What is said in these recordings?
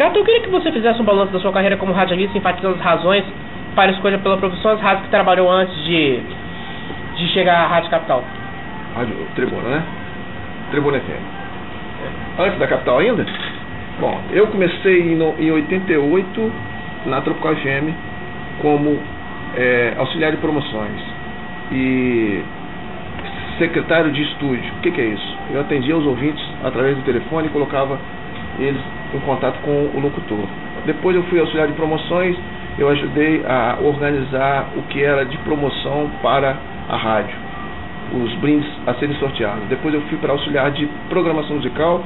Gato, eu queria que você fizesse um balanço da sua carreira como radialista, enfatizando as razões para a escolha pela profissão, as rádios que trabalhou antes de, de chegar à Rádio Capital. Rádio Tribuna, né? Tribuna FM. Antes da Capital ainda? Bom, eu comecei em, em 88 na Tropical FM como é, auxiliar de promoções e secretário de estúdio. O que, que é isso? Eu atendia os ouvintes através do telefone e colocava eles em contato com o locutor. Depois eu fui auxiliar de promoções, eu ajudei a organizar o que era de promoção para a rádio, os brindes a serem sorteados. Depois eu fui para auxiliar de programação musical,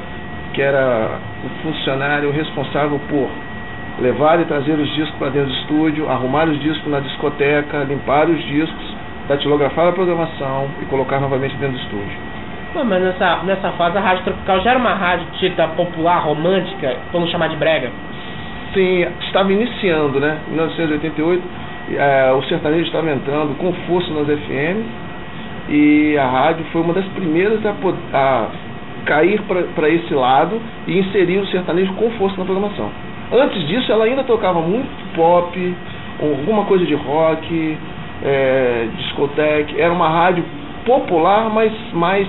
que era o funcionário responsável por levar e trazer os discos para dentro do estúdio, arrumar os discos na discoteca, limpar os discos, datilografar a programação e colocar novamente dentro do estúdio. Mas nessa, nessa fase a Rádio Tropical já era uma rádio tida popular, romântica, vamos chamar de brega? Sim, estava iniciando, né? Em 1988, é, o sertanejo estava entrando com força nas FM e a rádio foi uma das primeiras a, a cair para esse lado e inserir o sertanejo com força na programação. Antes disso, ela ainda tocava muito pop, alguma coisa de rock, é, discoteque. Era uma rádio popular, mas mais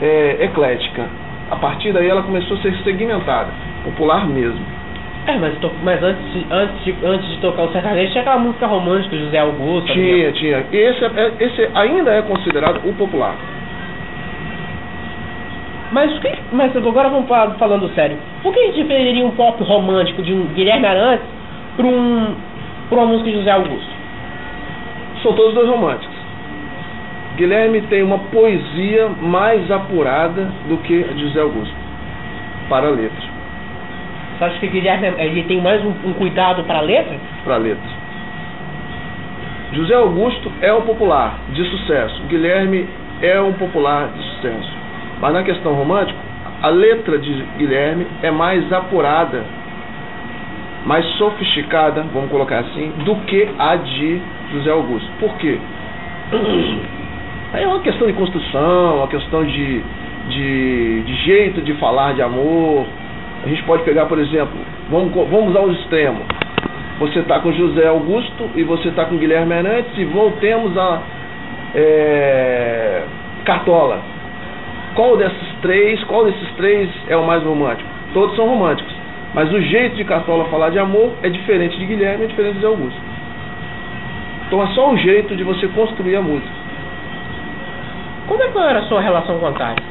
é, eclética. A partir daí, ela começou a ser segmentada, popular mesmo. É, mas, mas antes, antes, de, antes de tocar o sertanejo, tinha aquela música romântica José Augusto. Tinha, tinha. Esse, é, esse ainda é considerado o popular. Mas, que, mas agora vamos falando sério. Por que a gente diferiria um pop romântico de um Guilherme Arantes para um, uma música de José Augusto? São todos dois românticos. Guilherme tem uma poesia mais apurada do que a de José Augusto, para a letra. Você acha que Guilherme ele tem mais um, um cuidado para a letra? Para a letra. José Augusto é um popular de sucesso. Guilherme é um popular de sucesso. Mas na questão romântica, a letra de Guilherme é mais apurada, mais sofisticada, vamos colocar assim, do que a de José Augusto. Por quê? Aí é uma questão de construção, uma questão de, de, de jeito de falar de amor. A gente pode pegar, por exemplo, vamos, vamos usar os extremos. Você está com José Augusto e você está com Guilherme Arantes e voltemos a é, Cartola. Qual desses três, qual desses três é o mais romântico? Todos são românticos. Mas o jeito de Cartola falar de amor é diferente de Guilherme, é diferente de Augusto. Então é só um jeito de você construir a música. Como é que era a sua relação com a Antártida?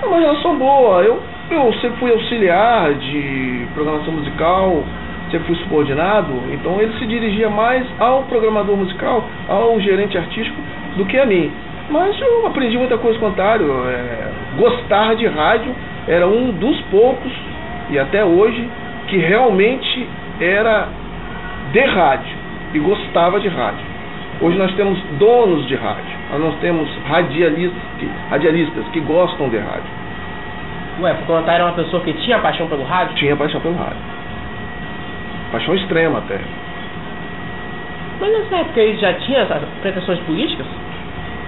É uma relação boa. Eu, eu sempre fui auxiliar de programação musical, sempre fui subordinado, então ele se dirigia mais ao programador musical, ao gerente artístico, do que a mim. Mas eu aprendi muita coisa com o Antário. É, gostar de rádio era um dos poucos, e até hoje, que realmente era de rádio e gostava de rádio. Hoje nós temos donos de rádio, nós temos radialistas que, radialistas que gostam de rádio. Ué, porque o Antário era uma pessoa que tinha paixão pelo rádio? Tinha paixão pelo rádio. Paixão extrema até. Mas nessa época ele já tinha pretensões políticas?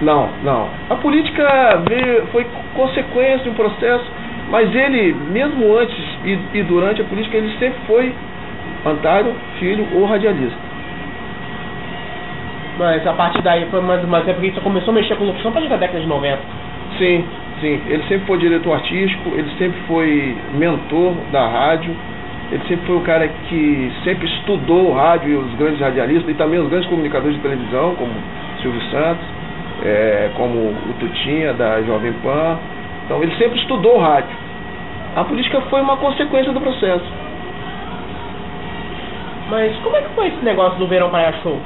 Não, não. A política veio, foi consequência de um processo, mas ele, mesmo antes e, e durante a política, ele sempre foi Antário, filho ou radialista. Mas a partir daí foi mais uma época que ele começou a mexer com locução para da década de 90. Sim, sim. Ele sempre foi diretor artístico, ele sempre foi mentor da rádio, ele sempre foi o cara que sempre estudou o rádio e os grandes radialistas e também os grandes comunicadores de televisão, como Silvio Santos é, como o Tutinha da Jovem Pan. Então ele sempre estudou rádio. A política foi uma consequência do processo. Mas como é que foi esse negócio do Verão Praia Show?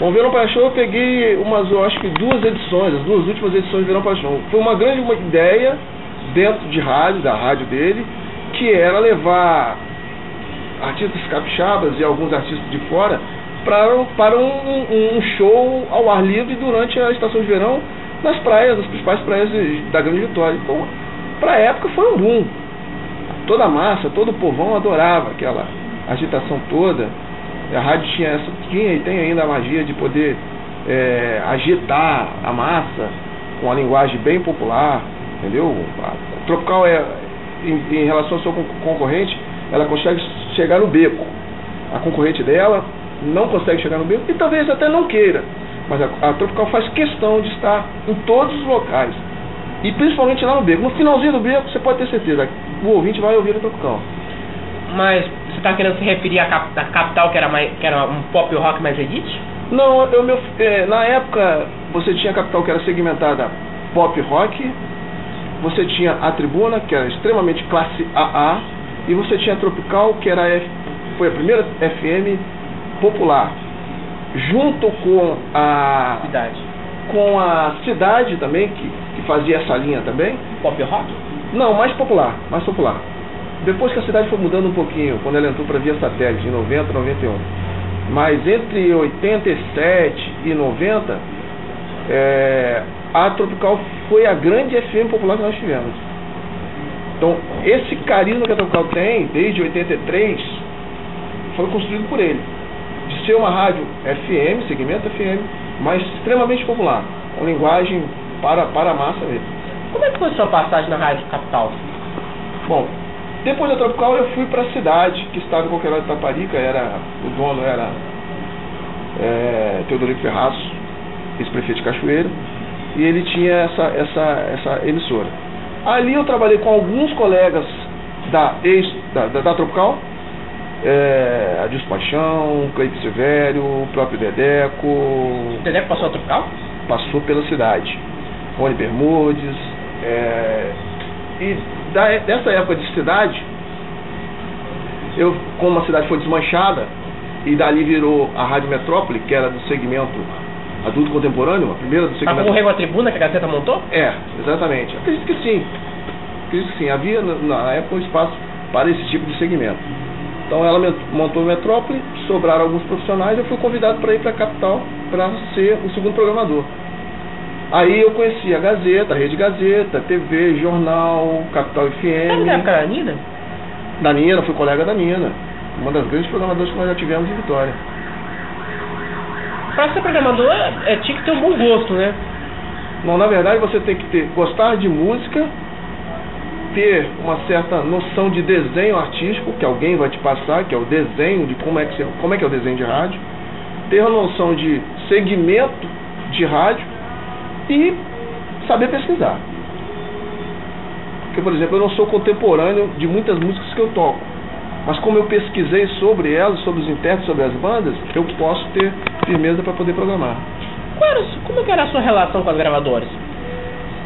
Bom, Verão Show eu peguei umas, eu acho que duas edições, as duas últimas edições do Verão Show. Foi uma grande uma ideia dentro de rádio, da rádio dele, que era levar artistas capixabas e alguns artistas de fora para, para um, um, show ao ar livre durante a estação de verão nas praias, nas principais praias da Grande Vitória. Então, para a época foi um boom. Toda a massa, todo o povão adorava aquela agitação toda. A rádio tinha, essa, tinha e tem ainda a magia de poder é, agitar a massa com a linguagem bem popular, entendeu? A Tropical é, em, em relação ao seu concorrente, ela consegue chegar no beco. A concorrente dela não consegue chegar no beco e talvez até não queira. Mas a, a Tropical faz questão de estar em todos os locais. E principalmente lá no beco. No finalzinho do beco, você pode ter certeza, o ouvinte vai ouvir a Tropical. Mas você está querendo se referir à, cap capital que era, mais, que era um pop rock mais elite? Não, eu, meu, é, na época você tinha a capital que era segmentada pop rock, você tinha a tribuna, que era extremamente classe AA, e você tinha a Tropical, que era F, foi a primeira FM popular, junto com a cidade, com a cidade também que, que fazia essa linha também. Pop rock? Não, mais popular, mais popular. Depois que a cidade foi mudando um pouquinho, quando ela entrou para via satélite em 90, 91. Mas entre 87 e 90, é, a Tropical foi a grande FM popular que nós tivemos. Então, esse carisma que a Tropical tem, desde 83, foi construído por ele. De ser uma rádio FM, segmento FM, mas extremamente popular, com linguagem para, para a massa mesmo. Como é que foi sua passagem na Rádio Capital? Bom, depois da Tropical eu fui para a cidade, que estava em qualquer lado de Taparica, era, o dono era é, Teodorico Ferraço, ex-prefeito de Cachoeira, e ele tinha essa, essa, essa emissora. Ali eu trabalhei com alguns colegas da ex da, da, da Tropical, é, Adilson Paixão, Cleide Silvério, o próprio Dedeco. O Dedeco passou a Tropical? Passou pela cidade. Rony Bermudes. É, e dessa época de cidade, eu, como a cidade foi desmanchada, e dali virou a Rádio Metrópole, que era do segmento adulto contemporâneo, a primeira do segmento. Mas concorreu a tribuna que a Gazeta montou? É, exatamente. Acredito que sim. Acredito que sim. Havia na época um espaço para esse tipo de segmento. Então ela montou a Metrópole, sobraram alguns profissionais, eu fui convidado para ir para a capital para ser o segundo programador. Aí eu conheci a Gazeta, a Rede Gazeta, TV, Jornal, Capital FM. Sabe da época da Nina? Da Nina, fui colega da Nina. Uma das grandes programadoras que nós já tivemos em Vitória. Para ser programador, é, tinha que ter um bom gosto, né? Não, na verdade você tem que ter, gostar de música, ter uma certa noção de desenho artístico, que alguém vai te passar, que é o desenho de como é que, você, como é, que é o desenho de rádio, ter uma noção de segmento de rádio e saber pesquisar. Porque, por exemplo, eu não sou contemporâneo de muitas músicas que eu toco. Mas como eu pesquisei sobre elas, sobre os intérpretes, sobre as bandas, eu posso ter firmeza para poder programar. Era, como é era a sua relação com as gravadoras?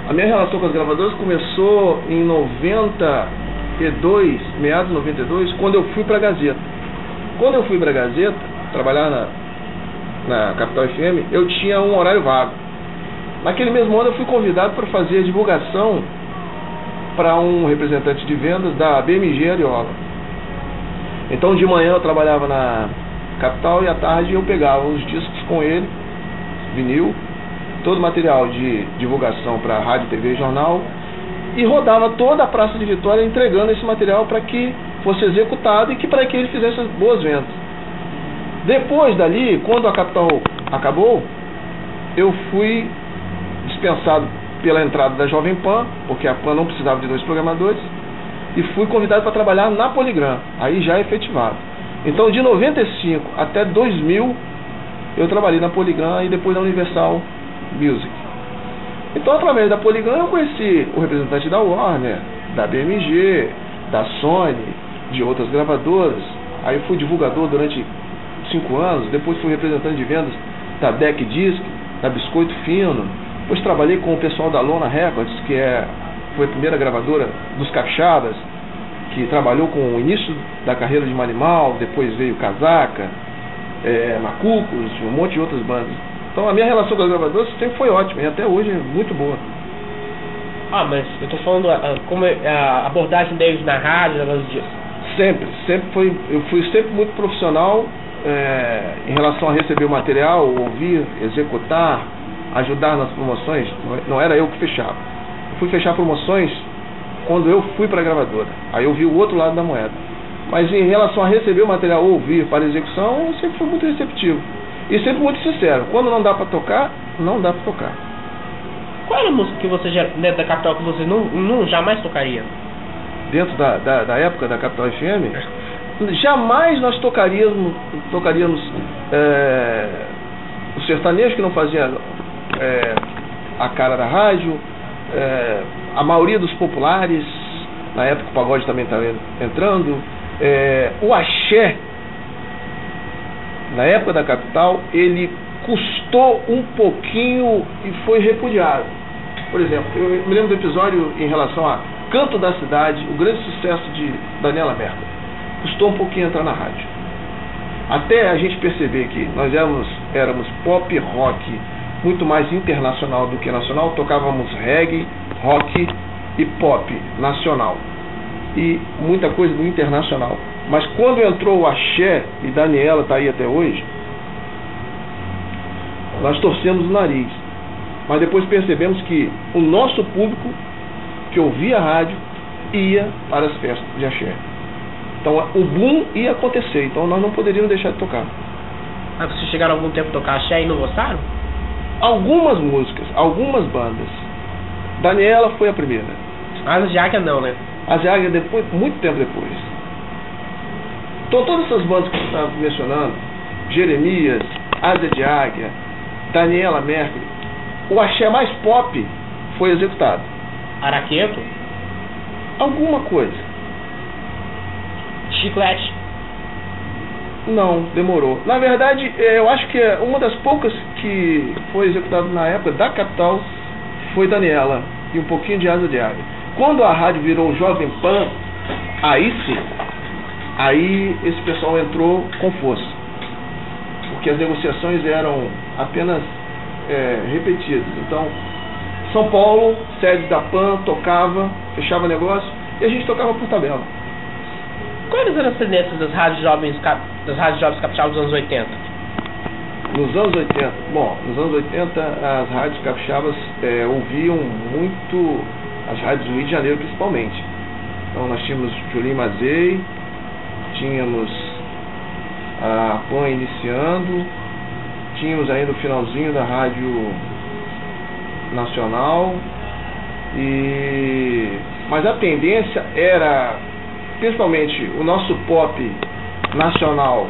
A minha relação com as gravadoras começou em 92, meados de 92, quando eu fui para a Gazeta. Quando eu fui para a Gazeta, trabalhar na, na Capital FM, eu tinha um horário vago. Naquele mesmo ano eu fui convidado para fazer a divulgação para um representante de vendas da BMG Ariola. Então de manhã eu trabalhava na capital e à tarde eu pegava os discos com ele, vinil, todo o material de divulgação para rádio, TV e jornal e rodava toda a Praça de Vitória entregando esse material para que fosse executado e que para que ele fizesse boas vendas. Depois dali, quando a capital acabou, eu fui dispensado pela entrada da Jovem Pan, porque a Pan não precisava de dois programadores, e fui convidado para trabalhar na Poligram, aí já efetivado. Então, de 95 até 2000, eu trabalhei na Poligram e depois na Universal Music. Então, através da Poligram, eu conheci o representante da Warner, da BMG, da Sony, de outras gravadoras. Aí fui divulgador durante cinco anos, depois fui representante de vendas da Deck Disc, da Biscoito Fino. Depois trabalhei com o pessoal da Lona Records, que é foi a primeira gravadora dos Capixabas, que trabalhou com o início da carreira de Manimal, depois veio Casaca, é, Macucos, um monte de outras bandas. Então a minha relação com as gravadoras sempre foi ótima e até hoje é muito boa. Ah, mas eu estou falando a, como é a abordagem deles na rádio, negócio disso. Sempre, sempre foi, eu fui sempre muito profissional é, em relação a receber o material, ouvir, executar, ajudar nas promoções. Não era eu que fechava fui fechar promoções quando eu fui para a gravadora. Aí eu vi o outro lado da moeda. Mas em relação a receber o material ou ouvir para execução, eu sempre fui muito receptivo. E sempre muito sincero. Quando não dá para tocar, não dá para tocar. Qual era a música que você já, dentro da capital que você não, não jamais tocaria? dentro da, da, da época da Capital FM, jamais nós tocaríamos, tocaríamos é, o sertanejo que não fazia é, a cara da rádio, é, a maioria dos populares, na época o pagode também estava entrando, é, o axé, na época da capital, ele custou um pouquinho e foi repudiado. Por exemplo, eu me lembro do episódio em relação a Canto da Cidade, o grande sucesso de Daniela Merkel. Custou um pouquinho entrar na rádio. Até a gente perceber que nós éramos, éramos pop rock muito mais internacional do que nacional, tocávamos reggae, rock e pop nacional. E muita coisa do internacional. Mas quando entrou o axé, e Daniela está aí até hoje, nós torcemos o nariz. Mas depois percebemos que o nosso público que ouvia a rádio ia para as festas de axé. Então o boom ia acontecer, então nós não poderíamos deixar de tocar. Mas vocês chegaram algum tempo a tocar axé e não gostaram? Algumas músicas, algumas bandas. Daniela foi a primeira. Asa de Águia não, né? De Águia depois, muito tempo depois. Então todas essas bandas que você estava mencionando, Jeremias, Asa de Águia, Daniela Mercury, o axé mais pop foi executado. Araqueto? Alguma coisa. Chiclete? Não, demorou. Na verdade, é, eu acho que é uma das poucas que foi executado na época da capital foi Daniela e um pouquinho de Asa de Águia. Quando a rádio virou Jovem Pan, aí sim, aí esse pessoal entrou com força. Porque as negociações eram apenas é, repetidas. Então, São Paulo, sede da PAN, tocava, fechava negócio e a gente tocava por tabela. Quais eram as tendências das rádios jovens, das rádios jovens capital dos anos 80? Nos anos 80, bom, nos anos 80 as rádios capixabas é, ouviam muito as rádios do Rio de Janeiro principalmente. Então nós tínhamos Julinho Mazei, tínhamos a PAN iniciando, tínhamos ainda o finalzinho da Rádio Nacional, e mas a tendência era principalmente o nosso pop nacional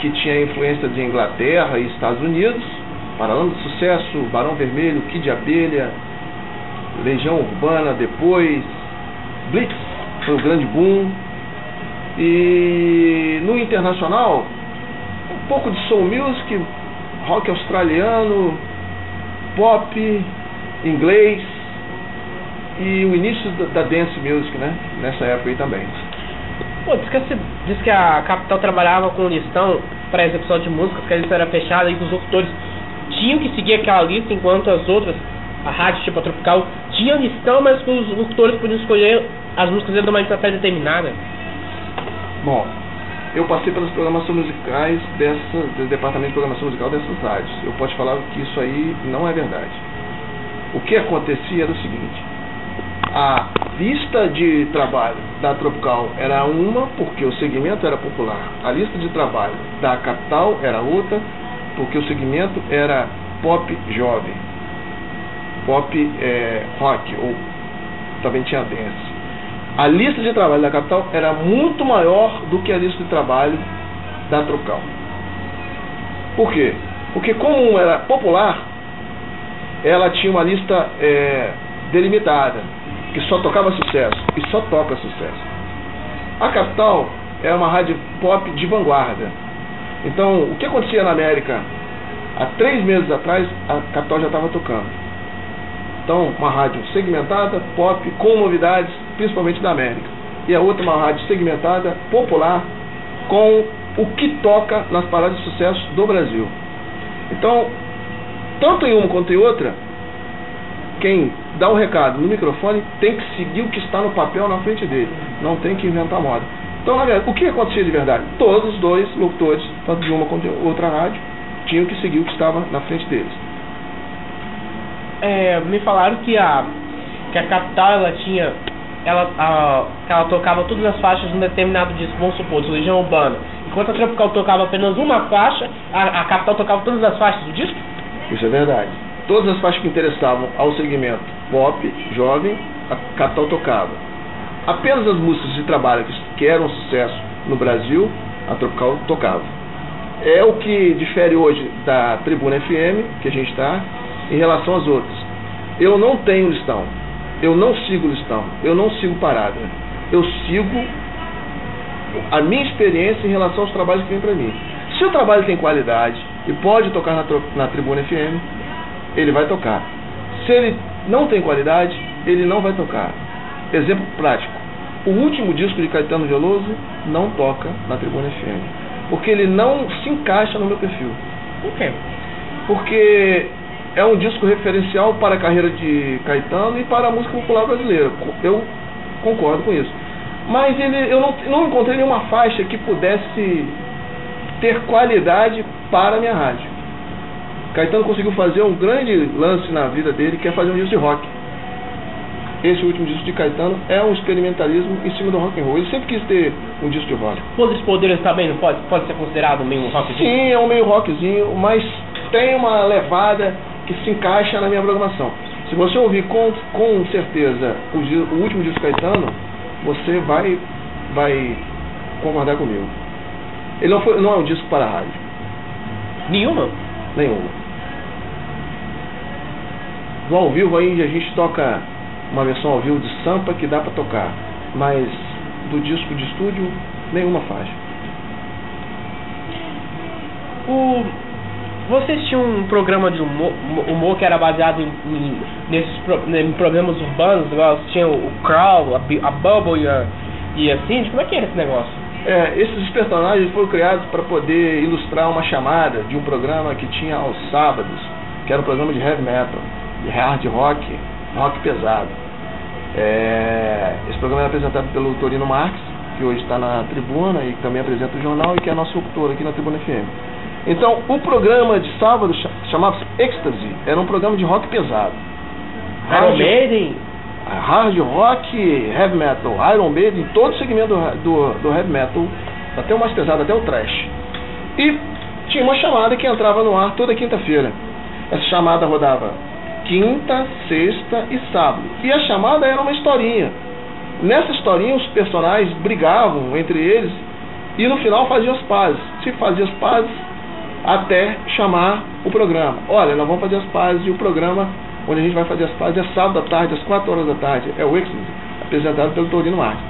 que tinha influência de Inglaterra e Estados Unidos, Paralama de Sucesso, Barão Vermelho, Kid Abelha, Legião Urbana depois, Blitz foi o grande boom. E no internacional, um pouco de soul music, rock australiano, pop, inglês e o início da, dance music, né? Nessa época aí também. Pô, diz que, diz que a Capital trabalhava com listão para execução de músicas, que a lista era fechada e que os locutores tinham que seguir aquela lista, enquanto as outras, a rádio tipo a Tropical, tinham listão, mas os locutores podiam escolher as músicas dentro de uma lista pré-determinada. Bom, eu passei pelas programações musicais dessa, do departamento de programação musical dessas rádios. Eu posso falar que isso aí não é verdade. O que acontecia era o seguinte: a lista de trabalho da Tropical era uma, porque o segmento era popular. A lista de trabalho da Capital era outra, porque o segmento era pop jovem, pop é, rock, ou também tinha dance. A lista de trabalho da Capital era muito maior do que a lista de trabalho da Tropical. Por quê? Porque como era popular, ela tinha uma lista é, delimitada que só tocava sucesso e só toca sucesso. A Capital é uma rádio pop de vanguarda. Então, o que acontecia na América há três meses atrás, a Capital já estava tocando. Então, uma rádio segmentada, pop, com novidades, principalmente da América. E a outra, uma rádio segmentada, popular, com o que toca nas paradas de sucesso do Brasil. Então, tanto em uma quanto em outra, quem dá o recado no microfone tem que seguir o que está no papel na frente dele. Não tem que inventar moda. Então, na verdade, o que acontecia de verdade? Todos os dois locutores, tanto de uma quanto de outra rádio, tinham que seguir o que estava na frente deles. É, me falaram que a, que a capital ela tinha. Ela, a, ela tocava todas as faixas num determinado disco, vamos supor, de Legião Urbana. Enquanto a Tropical tocava apenas uma faixa, a, a capital tocava todas as faixas do disco? Isso é verdade. Todas as faixas que interessavam ao segmento pop, jovem, a Capital tocava. Apenas as músicas de trabalho que, eram sucesso no Brasil, a Tropical tocava. É o que difere hoje da Tribuna FM, que a gente está, em relação às outras. Eu não tenho listão, eu não sigo listão, eu não sigo parada. Eu sigo a minha experiência em relação aos trabalhos que vêm para mim. Se o trabalho tem qualidade e pode tocar na, na Tribuna FM, ele vai tocar. Se ele não tem qualidade, ele não vai tocar. Exemplo prático. O último disco de Caetano Veloso não toca na Tribuna FM. Porque ele não se encaixa no meu perfil. Por quê? Porque é um disco referencial para a carreira de Caetano e para a música popular brasileira. Eu concordo com isso. Mas ele, eu não, não encontrei nenhuma faixa que pudesse ter qualidade para a minha rádio. Caetano conseguiu fazer um grande lance na vida dele, que é fazer um disco de rock. Esse último disco de Caetano é um experimentalismo em cima do rock and roll. Ele sempre quis ter um disco de rock. Poderes Poderes também não pode, pode ser considerado meio rockzinho? Sim, é um meio rockzinho, mas tem uma levada que se encaixa na minha programação. Se você ouvir com, com certeza o, o último disco Caetano, você vai, vai concordar comigo. Ele não, foi, não é um disco para a rádio. Nenhuma? Nenhuma. No ao vivo aí a gente toca uma versão ao vivo de Sampa que dá para tocar, mas do disco de estúdio, nenhuma faixa. O... Vocês tinham um programa de humor, humor que era baseado em, em nesses pro, em problemas urbanos, tinha o Crawl, a, a Bubble e, a, e assim, como é que era esse negócio? É, esses personagens foram criados para poder ilustrar uma chamada de um programa que tinha aos sábados, que era um programa de heavy metal, de hard rock, rock pesado. É, esse programa era apresentado pelo Torino Marx, que hoje está na tribuna e também apresenta o jornal e que é nosso locutor aqui na Tribuna FM. Então, o programa de sábado chamava-se Ecstasy, era um programa de rock pesado. Iron Maiden? Hard rock, heavy metal, Iron Maiden, todo o segmento do, do, do heavy metal, até o mais pesado, até o trash. E tinha uma chamada que entrava no ar toda quinta-feira. Essa chamada rodava quinta, sexta e sábado. E a chamada era uma historinha. Nessa historinha os personagens brigavam entre eles e no final faziam as pazes. Se faziam as pazes até chamar o programa. Olha, nós vamos fazer as pazes e o programa onde a gente vai fazer as pazes é sábado à tarde, às 4 horas da tarde. É o Exodus, apresentado pelo Torino Marques.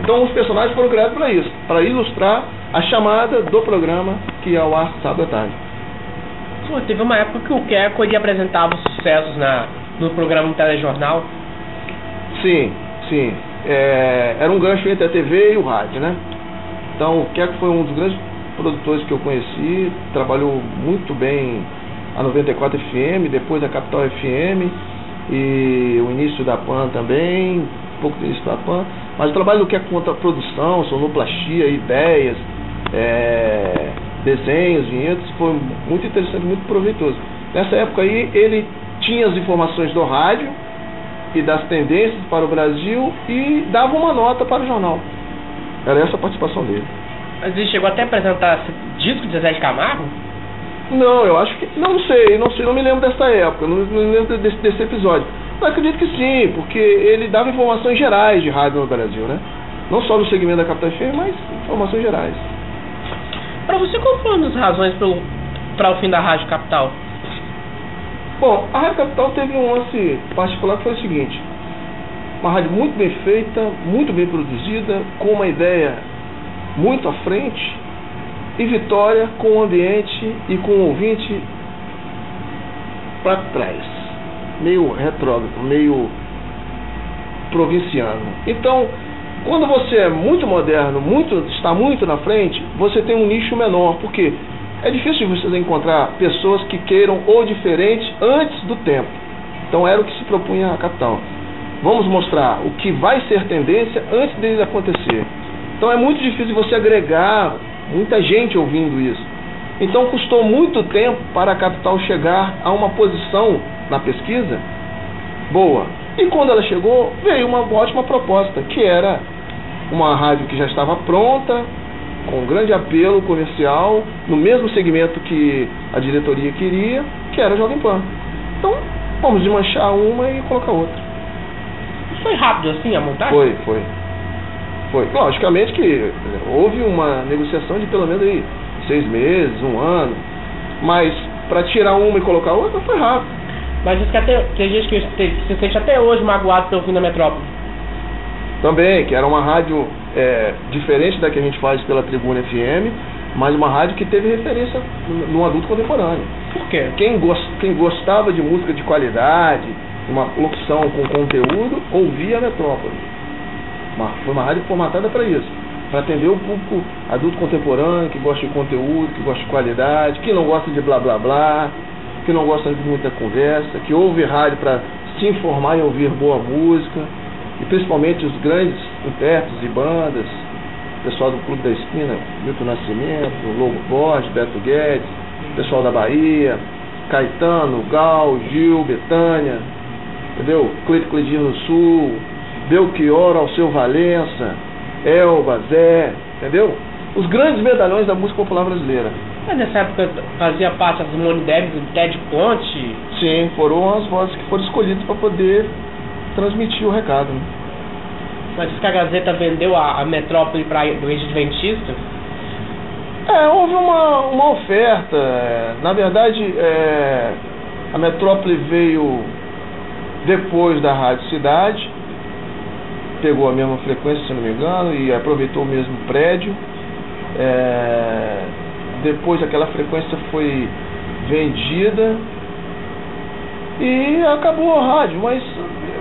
Então os personagens foram criados para isso, para ilustrar a chamada do programa que é ao ar sábado à tarde. Pô, teve uma época que o Keco ele apresentava os sucessos na, no programa do telejornal. Sim, sim. É, era um gancho entre a TV e o rádio, né? Então o Keco foi um dos grandes produtores que eu conheci, trabalhou muito bem a 94 FM, depois a Capital FM e o início da PAN também, um pouco do início da PAN. Mas o trabalho do é contra a produção, sonoplastia, ideias, é, desenhos, vinhetas, foi muito interessante, muito proveitoso. Nessa época aí, ele tinha as informações do rádio e das tendências para o Brasil e dava uma nota para o jornal. Era essa a participação dele. Mas ele chegou até a apresentar disco de Zezé de Camargo? Não, eu acho que. Não sei, não sei, não me lembro dessa época, não, me lembro desse, desse episódio. Mas acredito que sim, porque ele dava informações gerais de rádio no Brasil, né? Não só no segmento da Capital FM, mas informações gerais. Para você, qual foram as razões para o fim da Rádio Capital? Bom, a Rádio Capital teve um lance particular que foi o seguinte: uma rádio muito bem feita, muito bem produzida, com uma ideia muito à frente, e Vitória com o ambiente e com o ouvinte para trás, meio retrógrado, meio provinciano. Então, quando você é muito moderno, muito, está muito na frente, você tem um nicho menor, porque é difícil você encontrar pessoas que queiram o diferente antes do tempo. Então era o que se propunha a capital. Vamos mostrar o que vai ser tendência antes dele acontecer. Então é muito difícil você agregar muita gente ouvindo isso. Então custou muito tempo para a capital chegar a uma posição na pesquisa boa. E quando ela chegou, veio uma ótima proposta, que era uma rádio que já estava pronta, com grande apelo comercial, no mesmo segmento que a diretoria queria, que era a Jovem Pan. Então, vamos desmanchar uma e colocar outra. Foi rápido assim a montagem? Foi, foi. Foi. Logicamente que houve uma negociação de pelo menos aí seis meses, um ano, mas para tirar uma e colocar outra foi rápido. Mas diz que até, tem gente que se sente até hoje magoado pelo fim da metrópole. Também, que era uma rádio é, diferente da que a gente faz pela Tribuna FM, mas uma rádio que teve referência no adulto contemporâneo. Por quê? Quem, gost, quem gostava de música de qualidade, uma locução com conteúdo, ouvia a Metrópole. Uma, foi uma rádio formatada para isso. Para atender o público adulto contemporâneo, que gosta de conteúdo, que gosta de qualidade, que não gosta de blá blá blá, que não gosta de muita conversa, que ouve rádio para se informar e ouvir boa música, e principalmente os grandes intérpretes e bandas, pessoal do Clube da Esquina, Milton Nascimento, Lobo Borges, Beto Guedes, pessoal da Bahia, Caetano, Gal, Gil, Betânia, entendeu? Cleito Cledinho no Sul, Belchior, Alceu Valença, Elba, Zé, entendeu? Os grandes medalhões da música popular brasileira. Mas nessa época fazia parte das Debs e Ted Ponte? Sim, foram as vozes que foram escolhidas para poder transmitir o recado. Né? Mas diz que a Gazeta vendeu a, a metrópole para o ex-adventista? É, houve uma, uma oferta. É, na verdade, é, a metrópole veio depois da Rádio Cidade, pegou a mesma frequência, se não me engano, e aproveitou o mesmo prédio. É, depois aquela frequência foi vendida e acabou a rádio, mas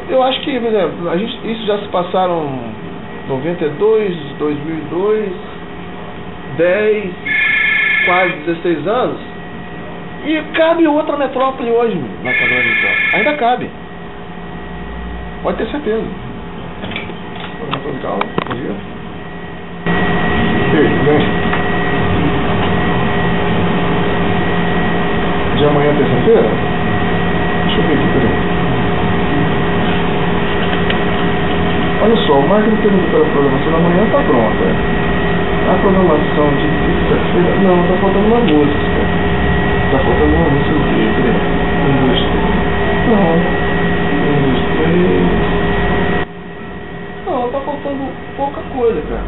eu acho que, por exemplo, a gente, isso já se passaram 92, 2002, 10, quase 16 anos. E cabe outra metrópole hoje na Câmara Municipal. Ainda cabe. Pode ter certeza. Calma, bom dia. Ei, vem. De amanhã, terça-feira? Deixa eu ver aqui, peraí. Olha só, o Magno pergunta pela programação da manhã está pronta. A programação de terça-feira. Não, está faltando uma música. Está faltando uma música o quê? Peraí. Um, dois, três. Não. Um, dois, três. Não, está faltando pouca coisa, cara.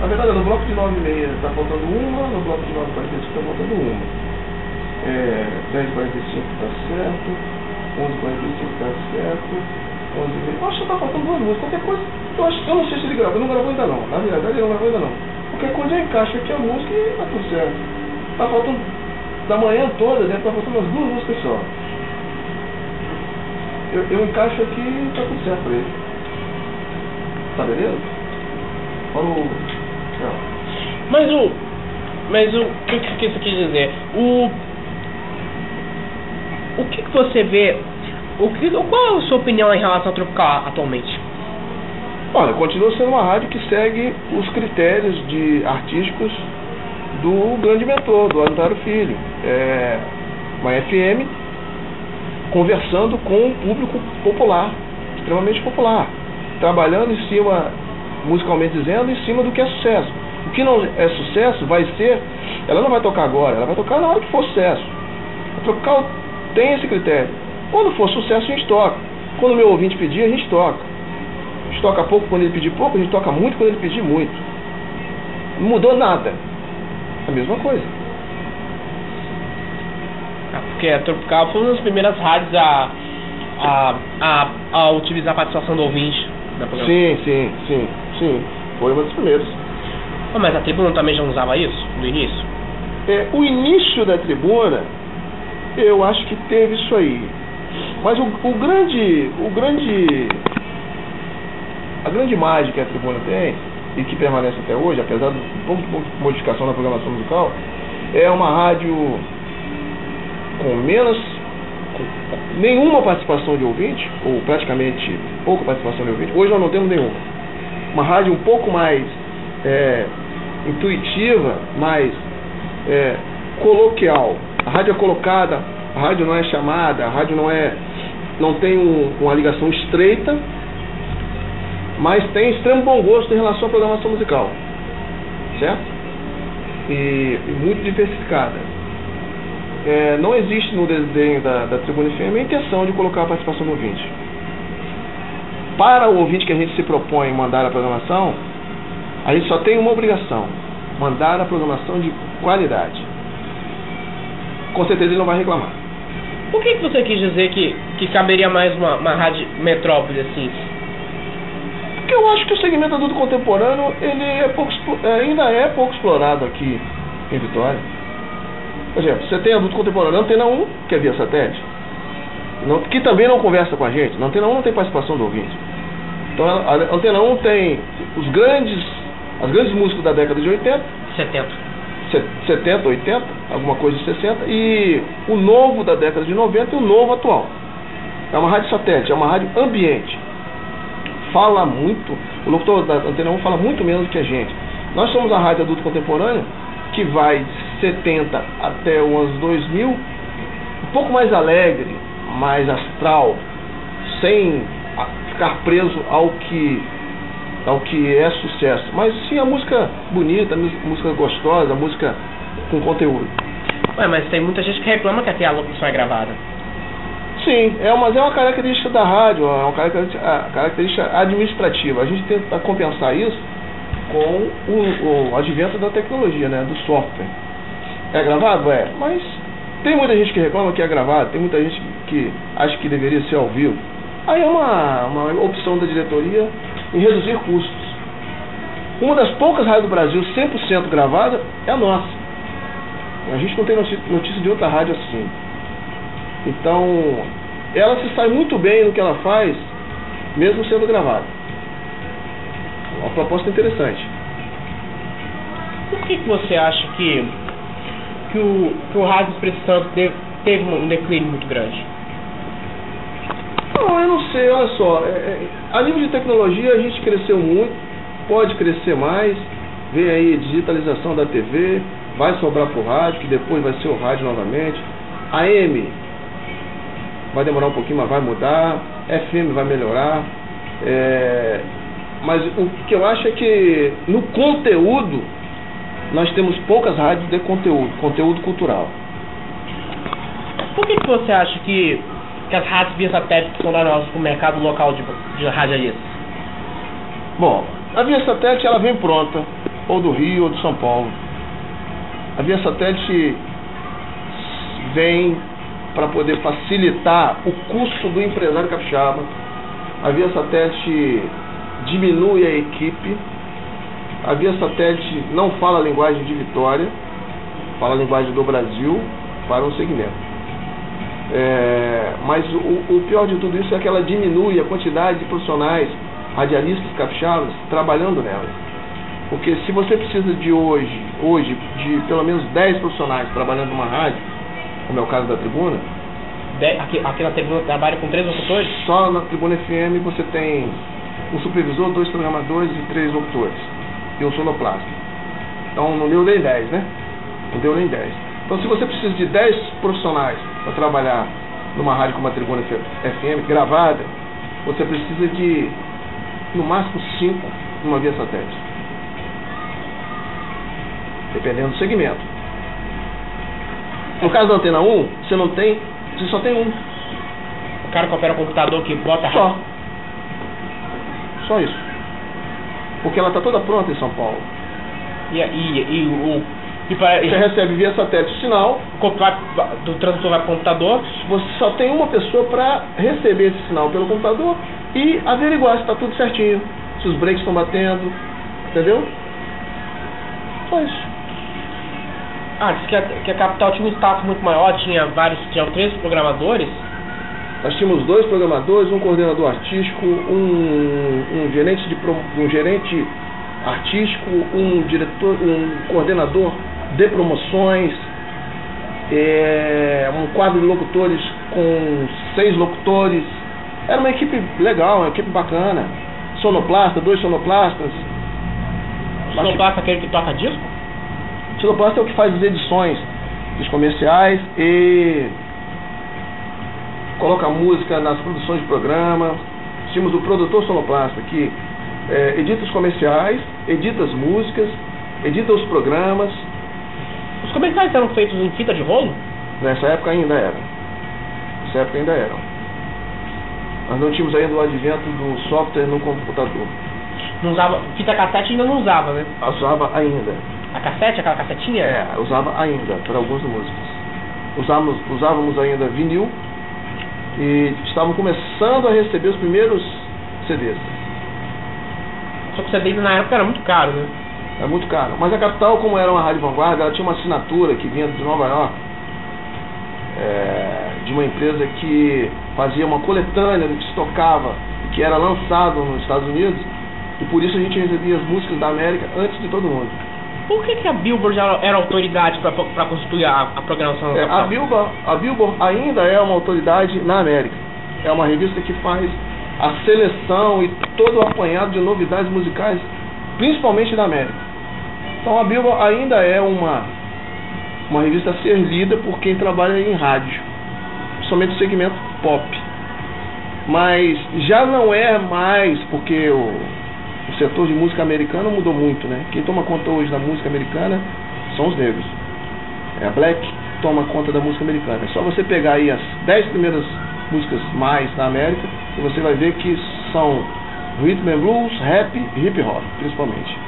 Na verdade, no bloco de 9 e meia está faltando uma, no bloco de 9 e 45 está faltando uma. É, 10 e 45 está certo, 11 e 45 está certo. 11 vezes. Eu acho que tá faltando duas músicas. Qualquer coisa. Eu, acho, eu não sei se ele gravou. Não gravou ainda não. Na verdade, ele não gravou ainda não. Qualquer coisa eu encaixo aqui a música e tá tudo certo. Tá faltando. Da manhã toda, estar tá faltando umas duas músicas só. Eu, eu encaixo aqui e tá tudo certo pra ele. Tá beleza? O. Não. Mas o. Mas o. O que, que isso quis dizer? O. O que, que você vê o que, qual a sua opinião em relação ao Tropical atualmente? Olha, continua sendo uma rádio que segue os critérios de artísticos do grande mentor, do Antaro Filho. É uma FM conversando com um público popular, extremamente popular, trabalhando em cima, musicalmente dizendo, em cima do que é sucesso. O que não é sucesso vai ser, ela não vai tocar agora, ela vai tocar na hora que for sucesso. A Tropical tem esse critério. Quando for sucesso, a gente toca. Quando o meu ouvinte pedir, a gente toca. A gente toca pouco quando ele pedir pouco, a gente toca muito quando ele pedir muito. Não mudou nada. A mesma coisa. Ah, porque a Tropical foi uma das primeiras rádios a, a, a, a utilizar a participação do ouvinte na Sim, sim, sim, sim. Foi uma das primeiras. Oh, mas a tribuna também já usava isso no início? É, o início da tribuna, eu acho que teve isso aí. Mas o, o grande. O grande. A grande mágica que a tribuna tem, e que permanece até hoje, apesar de pouco de modificação na programação musical, é uma rádio com menos. Com nenhuma participação de ouvinte, ou praticamente pouca participação de ouvinte. Hoje nós não temos nenhuma. Uma rádio um pouco mais é, intuitiva, mais é, coloquial. A rádio é colocada a rádio não é chamada, a rádio não é não tem um, uma ligação estreita, mas tem extremo bom gosto em relação à programação musical, certo? E, e muito diversificada. É, não existe no desenho da, da Tribuna FM a intenção de colocar a participação do ouvinte. Para o ouvinte que a gente se propõe mandar a programação, A gente só tem uma obrigação: mandar a programação de qualidade. Com certeza ele não vai reclamar. Por que, que você quis dizer que, que caberia mais uma, uma rádio metrópole assim? Porque eu acho que o segmento adulto contemporâneo ele é pouco, é, ainda é pouco explorado aqui em Vitória. Por exemplo, você tem adulto contemporâneo, Antena 1, que é via satélite, não, que também não conversa com a gente. Na Antena 1 não tem participação do ouvinte. Então a, a Antena 1 tem os grandes, as grandes músicas da década de 80. 70. 70, 80, alguma coisa de 60, e o novo da década de 90 e o novo atual. É uma rádio satélite, é uma rádio ambiente. Fala muito, o locutor da Antena 1 fala muito menos do que a gente. Nós somos a rádio adulto contemporâneo, que vai de 70 até os anos 2000, um pouco mais alegre, mais astral, sem ficar preso ao que ao que é sucesso. Mas sim a música bonita, a música gostosa, a música com conteúdo. Ué, mas tem muita gente que reclama que até a locução é gravada. Sim, é, mas é uma característica da rádio, é uma característica, característica administrativa. A gente tenta compensar isso com o, o advento da tecnologia, né, do software. É gravado? É, mas tem muita gente que reclama que é gravado, tem muita gente que acha que deveria ser ao vivo. Aí é uma, uma opção da diretoria em reduzir custos. Uma das poucas rádios do Brasil 100% gravada é a nossa. A gente não tem notícia de outra rádio assim. Então, ela se sai muito bem no que ela faz, mesmo sendo gravada. Uma proposta interessante. Por que, que você acha que, que, o, que o Rádio Espírito Santo teve um declínio muito grande? Não, eu não sei, olha só. É, é, a nível de tecnologia a gente cresceu muito, pode crescer mais. Vem aí digitalização da TV, vai sobrar para o rádio, que depois vai ser o rádio novamente. A M vai demorar um pouquinho, mas vai mudar. FM vai melhorar. É, mas o que eu acho é que no conteúdo nós temos poucas rádios de conteúdo, conteúdo cultural. Por que, que você acha que que as rádios via satélite são danosas para o mercado local de, de radialistas? Bom, a via satélite ela vem pronta, ou do Rio ou de São Paulo. A via satélite vem para poder facilitar o custo do empresário capixaba. A via satélite diminui a equipe. A via satélite não fala a linguagem de Vitória, fala a linguagem do Brasil para um segmento. É, mas o, o, pior de tudo isso é que ela diminui a quantidade de profissionais radialistas capixabas trabalhando nela. Porque se você precisa de hoje, hoje, de pelo menos 10 profissionais trabalhando numa rádio, como é o caso da tribuna. De, aqui, aqui na tribuna trabalha com três locutores? Só na tribuna FM você tem um supervisor, dois programadores e três locutores. E um sonoplasta. Então não deu nem 10, né? Não deu nem 10. Então se você precisa de 10 profissionais para trabalhar numa rádio como a Tribuna FM gravada, você precisa de no máximo 5 numa via satélite. Dependendo do segmento. No caso da antena 1, você não tem, você só tem um. O cara que opera o computador que bota Só. Só isso. Porque ela está toda pronta em São Paulo. E, e, e o e para, você recebe via satélite sinal. Do transmissor vai para o computador. Você só tem uma pessoa para receber esse sinal pelo computador e averiguar se está tudo certinho. Se os breaks estão batendo. Entendeu? Só isso. Ah, disse que a, que a capital tinha um staff muito maior, tinha vários, tinham três programadores. Nós tínhamos dois programadores, um coordenador artístico, um, um gerente de um gerente artístico, um diretor, um coordenador de promoções, é, um quadro de locutores com seis locutores. Era uma equipe legal, uma equipe bacana. Sonoplasta, dois sonoplastas. Sonoplasta é aquele que toca disco? Sonoplasta é o que faz as edições dos comerciais e coloca música nas produções de programa. Tínhamos o produtor sonoplasta que é, edita os comerciais, edita as músicas, edita os programas, os comerciais eram feitos em fita de rolo? Nessa época ainda eram. Nessa época ainda eram. Nós não tínhamos ainda o advento do software no computador. Não usava. Fita cassete ainda não usava, né? Usava ainda. A cassete, aquela cassetinha? É, usava ainda, para algumas músicas. Usávamos, usávamos ainda vinil e estávamos começando a receber os primeiros CDs. Só que o CD na época era muito caro, né? É muito caro. Mas a Capital, como era uma rádio vanguarda, ela tinha uma assinatura que vinha de Nova York, é, de uma empresa que fazia uma coletânea do que se tocava e que era lançado nos Estados Unidos, e por isso a gente recebia as músicas da América antes de todo mundo. Por que, que a Billboard era, era autoridade para construir a, a programação? É, a, Billboard, a Billboard ainda é uma autoridade na América. É uma revista que faz a seleção e todo o apanhado de novidades musicais, principalmente da América. Então a Billboard ainda é uma, uma revista a ser lida por quem trabalha em rádio, somente o segmento pop. Mas já não é mais porque o, o setor de música americana mudou muito, né? Quem toma conta hoje da música americana são os negros. É a Black toma conta da música americana. É só você pegar aí as 10 primeiras músicas mais na América e você vai ver que são rhythm and blues, rap e hip hop, principalmente.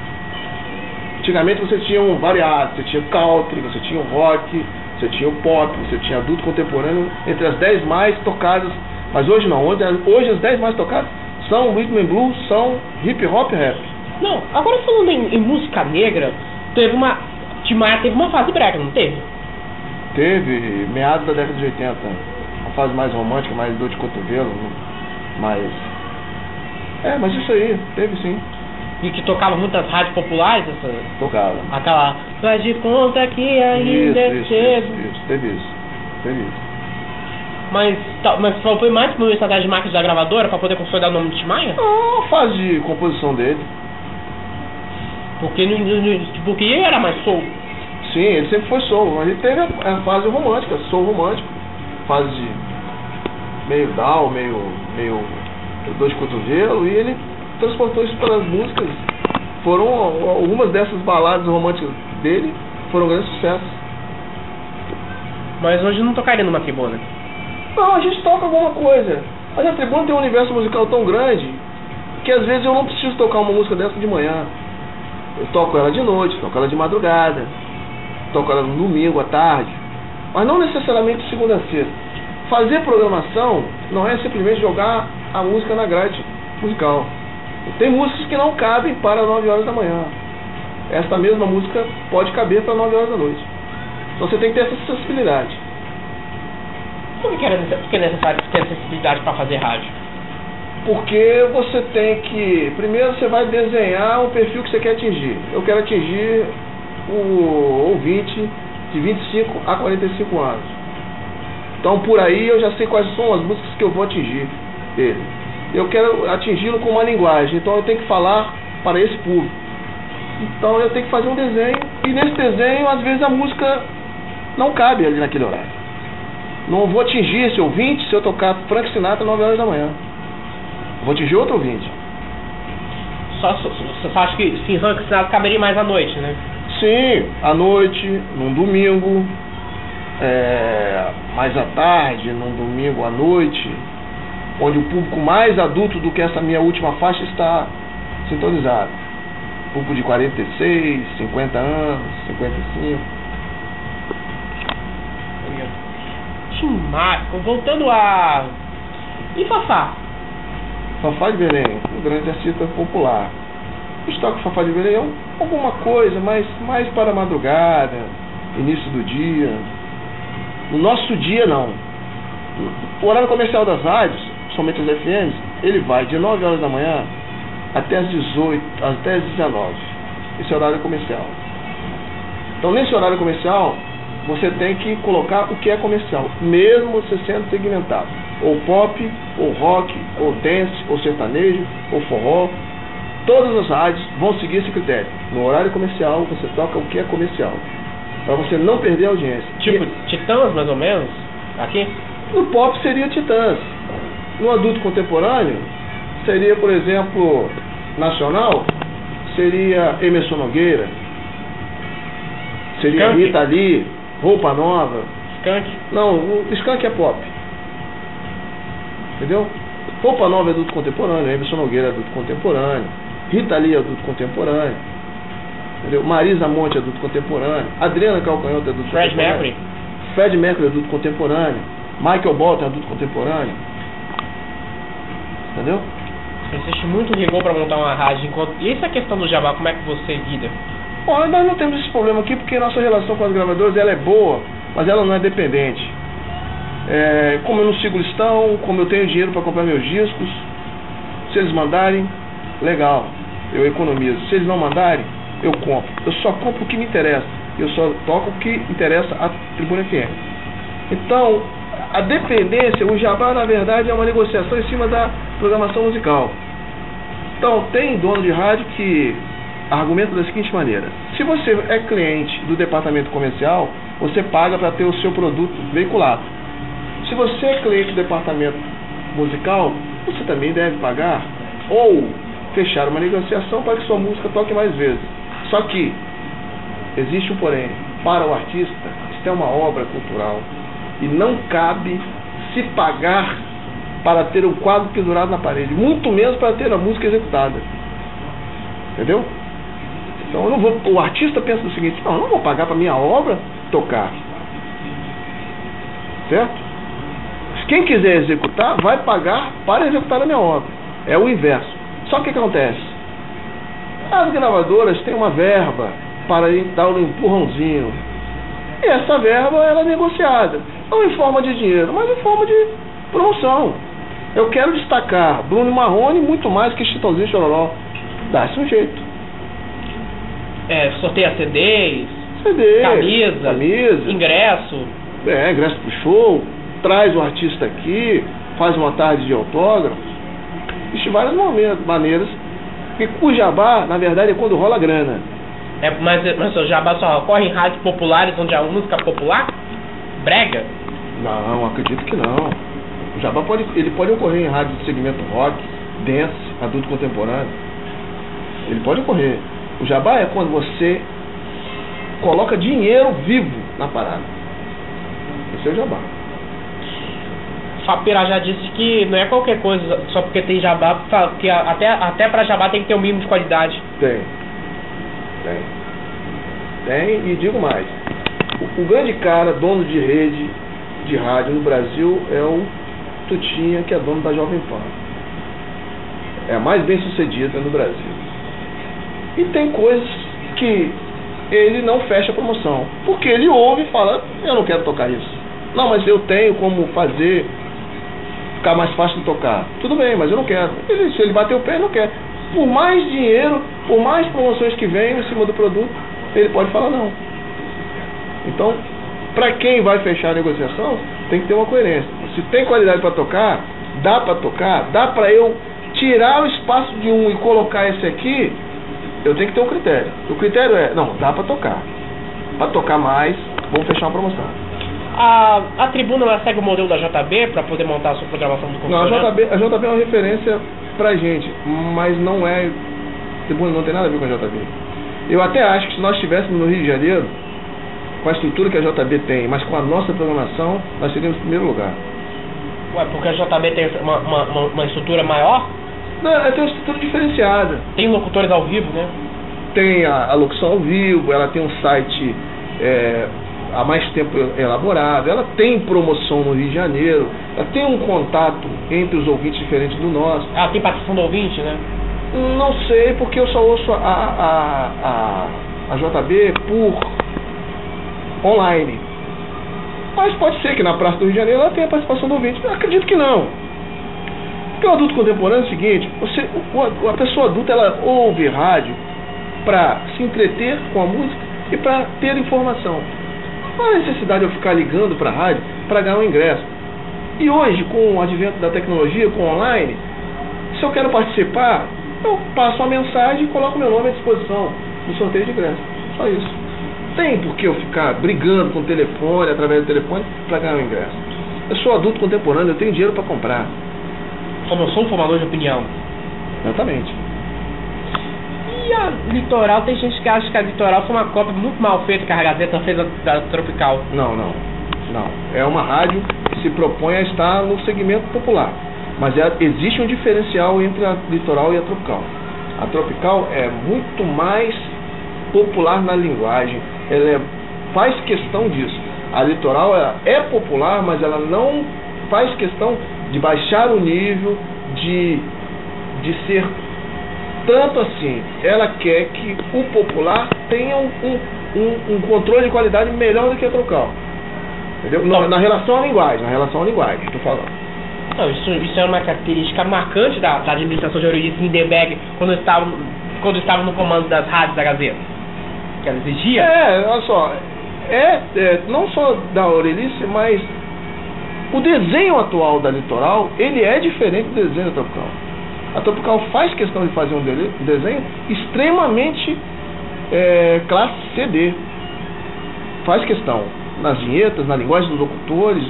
Antigamente você tinha um variado, você tinha country, você tinha o rock, você tinha o pop, você tinha adulto contemporâneo, entre as 10 mais tocadas, mas hoje não, hoje, hoje as 10 mais tocadas são rhythm and blues, são hip hop e rap. Não, agora falando em, em música negra, teve uma. Timaya teve uma fase brega, não teve? Teve, meados da década de 80. Uma fase mais romântica, mais dor de cotovelo, mais. É, mas isso aí, teve sim. E que tocava muitas rádios populares? Essa... Tocava. Aquela. Faz de conta que ainda é isso, cedo. Isso, isso, teve isso. Teve isso. Mas, tá, mas foi mais por uma estratégia de marketing da gravadora para poder consolidar o nome de Timaya? Não, a fase de composição dele. Porque, no, no, porque ele era mais soul. Sim, ele sempre foi soul, mas ele teve a, a fase romântica, soul romântico. Fase de meio down, meio, meio dor de cotovelo, e ele transportou isso para as músicas. Foram algumas dessas baladas românticas dele foram grandes sucessos. Mas hoje não tocaria numa tribuna. Não, a gente toca alguma coisa. Mas a tribuna tem um universo musical tão grande que às vezes eu não preciso tocar uma música dessa de manhã. Eu toco ela de noite, toco ela de madrugada, toco ela no domingo à tarde, mas não necessariamente segunda a sexta. Fazer programação não é simplesmente jogar a música na grade musical. Tem músicas que não cabem para 9 horas da manhã. Esta mesma música pode caber para 9 horas da noite. Então você tem que ter essa sensibilidade. Por que, que é necessário ter sensibilidade para fazer rádio? Porque você tem que. Primeiro você vai desenhar o perfil que você quer atingir. Eu quero atingir o ouvinte de 25 a 45 anos. Então por aí eu já sei quais são as músicas que eu vou atingir dele. Eu quero atingi-lo com uma linguagem, então eu tenho que falar para esse público. Então eu tenho que fazer um desenho, e nesse desenho, às vezes, a música não cabe ali naquele horário. Não vou atingir esse ouvinte se eu tocar Frank Sinatra 9 horas da manhã. Vou atingir outro ouvinte. Só, só, só acho que sim, Frank Sinatra caberia mais à noite, né? Sim, à noite, num domingo, é, mais à tarde, num domingo à noite, onde o público mais adulto do que essa minha última faixa está sintonizado. Público de 46, 50 anos, 55. Tim Maia, voltando a. E Fafá? Fafá de Belém, um grande artista popular. O estoque Fafá de Belém é alguma coisa, mas mais para a madrugada, início do dia. No nosso dia, não. O horário comercial das rádios, somente as FMs, ele vai de 9 horas da manhã até as 18, até as 19. Esse é o horário comercial. Então, nesse horário comercial, você tem que colocar o que é comercial, mesmo você sendo segmentado. Ou pop, ou rock, ou dance, ou sertanejo, ou forró. Todas as rádios vão seguir esse critério. No horário comercial, você toca o que é comercial. Para você não perder a audiência. Tipo, e... Titãs, mais ou menos? Aqui? No pop seria Titãs. No adulto contemporâneo, seria, por exemplo, nacional, seria Emerson Nogueira, seria Skank. Rita Lee, Roupa Nova. Skank? Não, o Skank é pop. Entendeu? Roupa Nova é adulto contemporâneo, Emerson Nogueira é adulto contemporâneo. Rita Lee, adulto contemporâneo. Entendeu? Marisa Monte, adulto contemporâneo. Adriana Calcanhoto, adulto Fred contemporâneo. Mercury. Fred Mercury, adulto contemporâneo. Michael Bolton, adulto contemporâneo. Entendeu? Existe muito rigor para montar uma rádio. Enquanto... E essa questão do jabá, como é que você lida? Bom, nós não temos esse problema aqui porque nossa relação com as gravadoras ela é boa, mas ela não é dependente. É, como eu não sigo listão, como eu tenho dinheiro para comprar meus discos, se eles mandarem, legal, eu economizo. Se eles não mandarem, eu compro. Eu só compro o que me interessa. Eu só toco o que interessa a Tribuna FM. Então, a dependência, o jabá na verdade é uma negociação em cima da programação musical. Então, tem dono de rádio que argumenta da seguinte maneira: se você é cliente do departamento comercial, você paga para ter o seu produto veiculado. Se você é cliente do departamento musical, você também deve pagar ou fechar uma negociação para que sua música toque mais vezes. Só que existe um porém. Para o artista, isso é uma obra cultural e não cabe se pagar para ter um quadro pendurado na parede, muito menos para ter a música executada. Entendeu? Então não vou, o artista pensa o seguinte, não, eu não vou pagar para minha obra tocar. Certo? Quem quiser executar, vai pagar para executar a minha obra. É o inverso. Só que o que acontece? As gravadoras têm uma verba para dar um empurrãozinho. E essa verba ela é negociada. Não em forma de dinheiro, mas em forma de promoção. Eu quero destacar Bruno Marrone muito mais que Chitãozinho Chororó. Dá-se um jeito. É, sorteia CDs, CD, camisa, camisa, ingresso. É, ingresso pro show, traz o artista aqui, faz uma tarde de autógrafo. Existe várias maneiras. Porque o jabá, na verdade, é quando rola grana. É, mas, mas o jabá só ocorre em rádios populares onde há música popular? Brega? Não, acredito que não. O jabá pode, ele pode ocorrer em rádio de segmento rock, dance, adulto contemporâneo. Ele pode ocorrer. O jabá é quando você coloca dinheiro vivo na parada. Esse é o jabá. Pirá já disse que não é qualquer coisa só porque tem jabá, que até, até pra jabá tem que ter um mínimo de qualidade. Tem. Tem. Tem, e digo mais. O, o grande cara, dono de rede de rádio no Brasil é o Tutinha, que é dono da Jovem Pan. É a mais bem sucedida no Brasil. E tem coisas que ele não fecha a promoção. Porque ele ouve e fala, eu não quero tocar isso. Não, mas eu tenho como fazer ficar mais fácil de tocar. Tudo bem, mas eu não quero. Ele, se ele bater o pé, ele não quer. Por mais dinheiro, por mais promoções que venham em cima do produto, ele pode falar não. Então, para quem vai fechar a negociação, tem que ter uma coerência. Se tem qualidade para tocar, dá para tocar, dá para eu tirar o espaço de um e colocar esse aqui, eu tenho que ter um critério. O critério é, não, dá para tocar. Para tocar mais, vamos fechar uma promoção. A, a tribuna segue o modelo da JB para poder montar a sua programação do Não, a? JB, a JB é uma referência pra gente, mas não é. Tribuna não tem nada a ver com a JB. Eu até acho que se nós estivéssemos no Rio de Janeiro, com a estrutura que a JB tem, mas com a nossa programação, nós seríamos em primeiro lugar. Ué, porque a JB tem uma, uma, uma- estrutura maior, Não, ela tem uma estrutura diferenciada. tem locutores ao vivo, né? Tem a, a locução ao vivo, ela tem um site é, há mais tempo elaborado, ela tem promoção no Rio de Janeiro, ela tem um contato entre os ouvintes diferente do nosso. Ela tem participação do ouvinte, né? Não sei, porque eu só ouço a, a, a, a JB por online. Mas pode ser que na Praça do Rio de Janeiro ela tenha participação do ouvinte. Eu acredito que não. Porque o adulto contemporâneo é o seguinte, você, o- a pessoa adulta ela ouve rádio para se entreter com a música e para ter informação. Não há necessidade de eu ficar ligando para a rádio para ganhar um ingresso. E hoje, com o advento da tecnologia, com online, se eu quero participar, eu passo uma mensagem e coloco meu nome à disposição no sorteio de ingresso. Só isso. Tem por que eu ficar brigando com o telefone, através do telefone, para ganhar um ingresso. Eu sou adulto contemporâneo, eu tenho dinheiro para comprar. Como eu sou um formador de opinião. Exatamente. E a Litoral, tem gente que acha que a Litoral foi uma cópia muito mal feita que a Gazeta fez da, da Tropical. Não, não. Não. É uma rádio que se propõe a estar no segmento popular. Mas é- existe um diferencial entre a litoral e a tropical. A tropical é muito mais popular na linguagem. Ela é, faz questão disso. A litoral ela é popular, mas ela não faz questão de baixar o nível, de, de ser tanto assim. Ela quer que o popular tenha um, um, um controle de qualidade melhor do que a tropical. Entendeu? Na, na relação à linguagem, na relação à linguagem, estou falando. Não, isso, isso é uma característica marcante da, da administração de Euridice Lindenberg quando estava, quando estava no comando das rádios da Gazeta. Que ela exigia. É, olha só, é, é não só da Aurelice, mas o desenho atual da Litoral, ele é diferente do desenho da Tropical. A Tropical faz questão de fazer um desenho extremamente é, classe CD. Faz questão nas vinhetas, na linguagem dos locutores,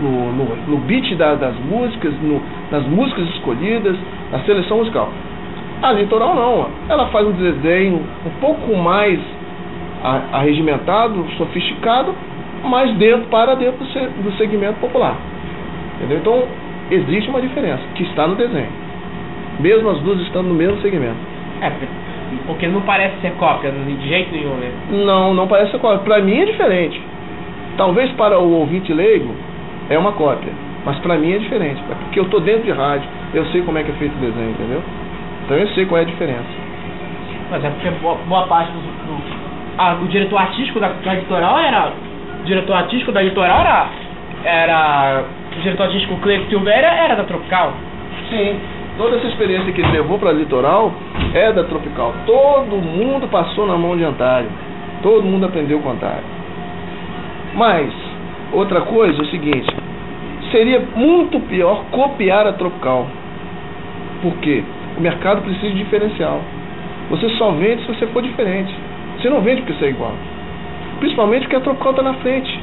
no, no, no beat da, das músicas, no, nas músicas escolhidas, na seleção musical. A Litoral não, ela faz um desenho um pouco mais arregimentado, sofisticado, mas dentro para dentro do segmento popular. Entendeu? Então existe uma diferença que está no desenho, mesmo as duas estando no mesmo segmento. É, porque não parece ser cópia de jeito nenhum, né? Não, não parece ser cópia. Para mim é diferente. Talvez para o ouvinte leigo é uma cópia, mas para mim é diferente, porque eu estou dentro de rádio, eu sei como é que é feito o desenho, entendeu? Então eu sei qual é a diferença. Mas é porque boa, boa parte do, do ah, o diretor artístico da, da Litoral era o diretor artístico da Litoral era era o diretor artístico Cleito Silveira era da Tropical. Sim. Toda essa experiência que ele levou para a Litoral é da Tropical. Todo mundo passou na mão de Antário. Todo mundo aprendeu com Antário. Mas Outra coisa é o seguinte, seria muito pior copiar a Tropical. Por quê? O mercado precisa de diferencial. Você só vende se você for diferente. Você não vende porque você é igual. Principalmente porque a Tropical está na frente.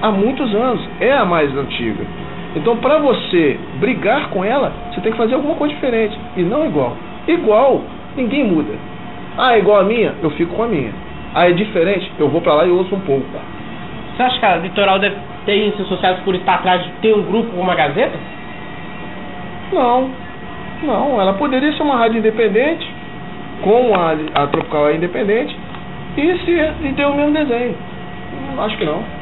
Há muitos anos. É a mais antiga. Então, para você brigar com ela, você tem que fazer alguma coisa diferente. E não igual. Igual, ninguém muda. Ah, é igual a minha? Eu fico com a minha. Ah, é diferente? Eu vou para lá e ouço um pouco. Você acha que a Litoral deve ter seus sucesso por estar atrás de ter um grupo como a Gazeta? Não. Não, ela poderia ser uma rádio independente, como a, a Tropical é independente, e, se, e ter o mesmo desenho. Acho que não.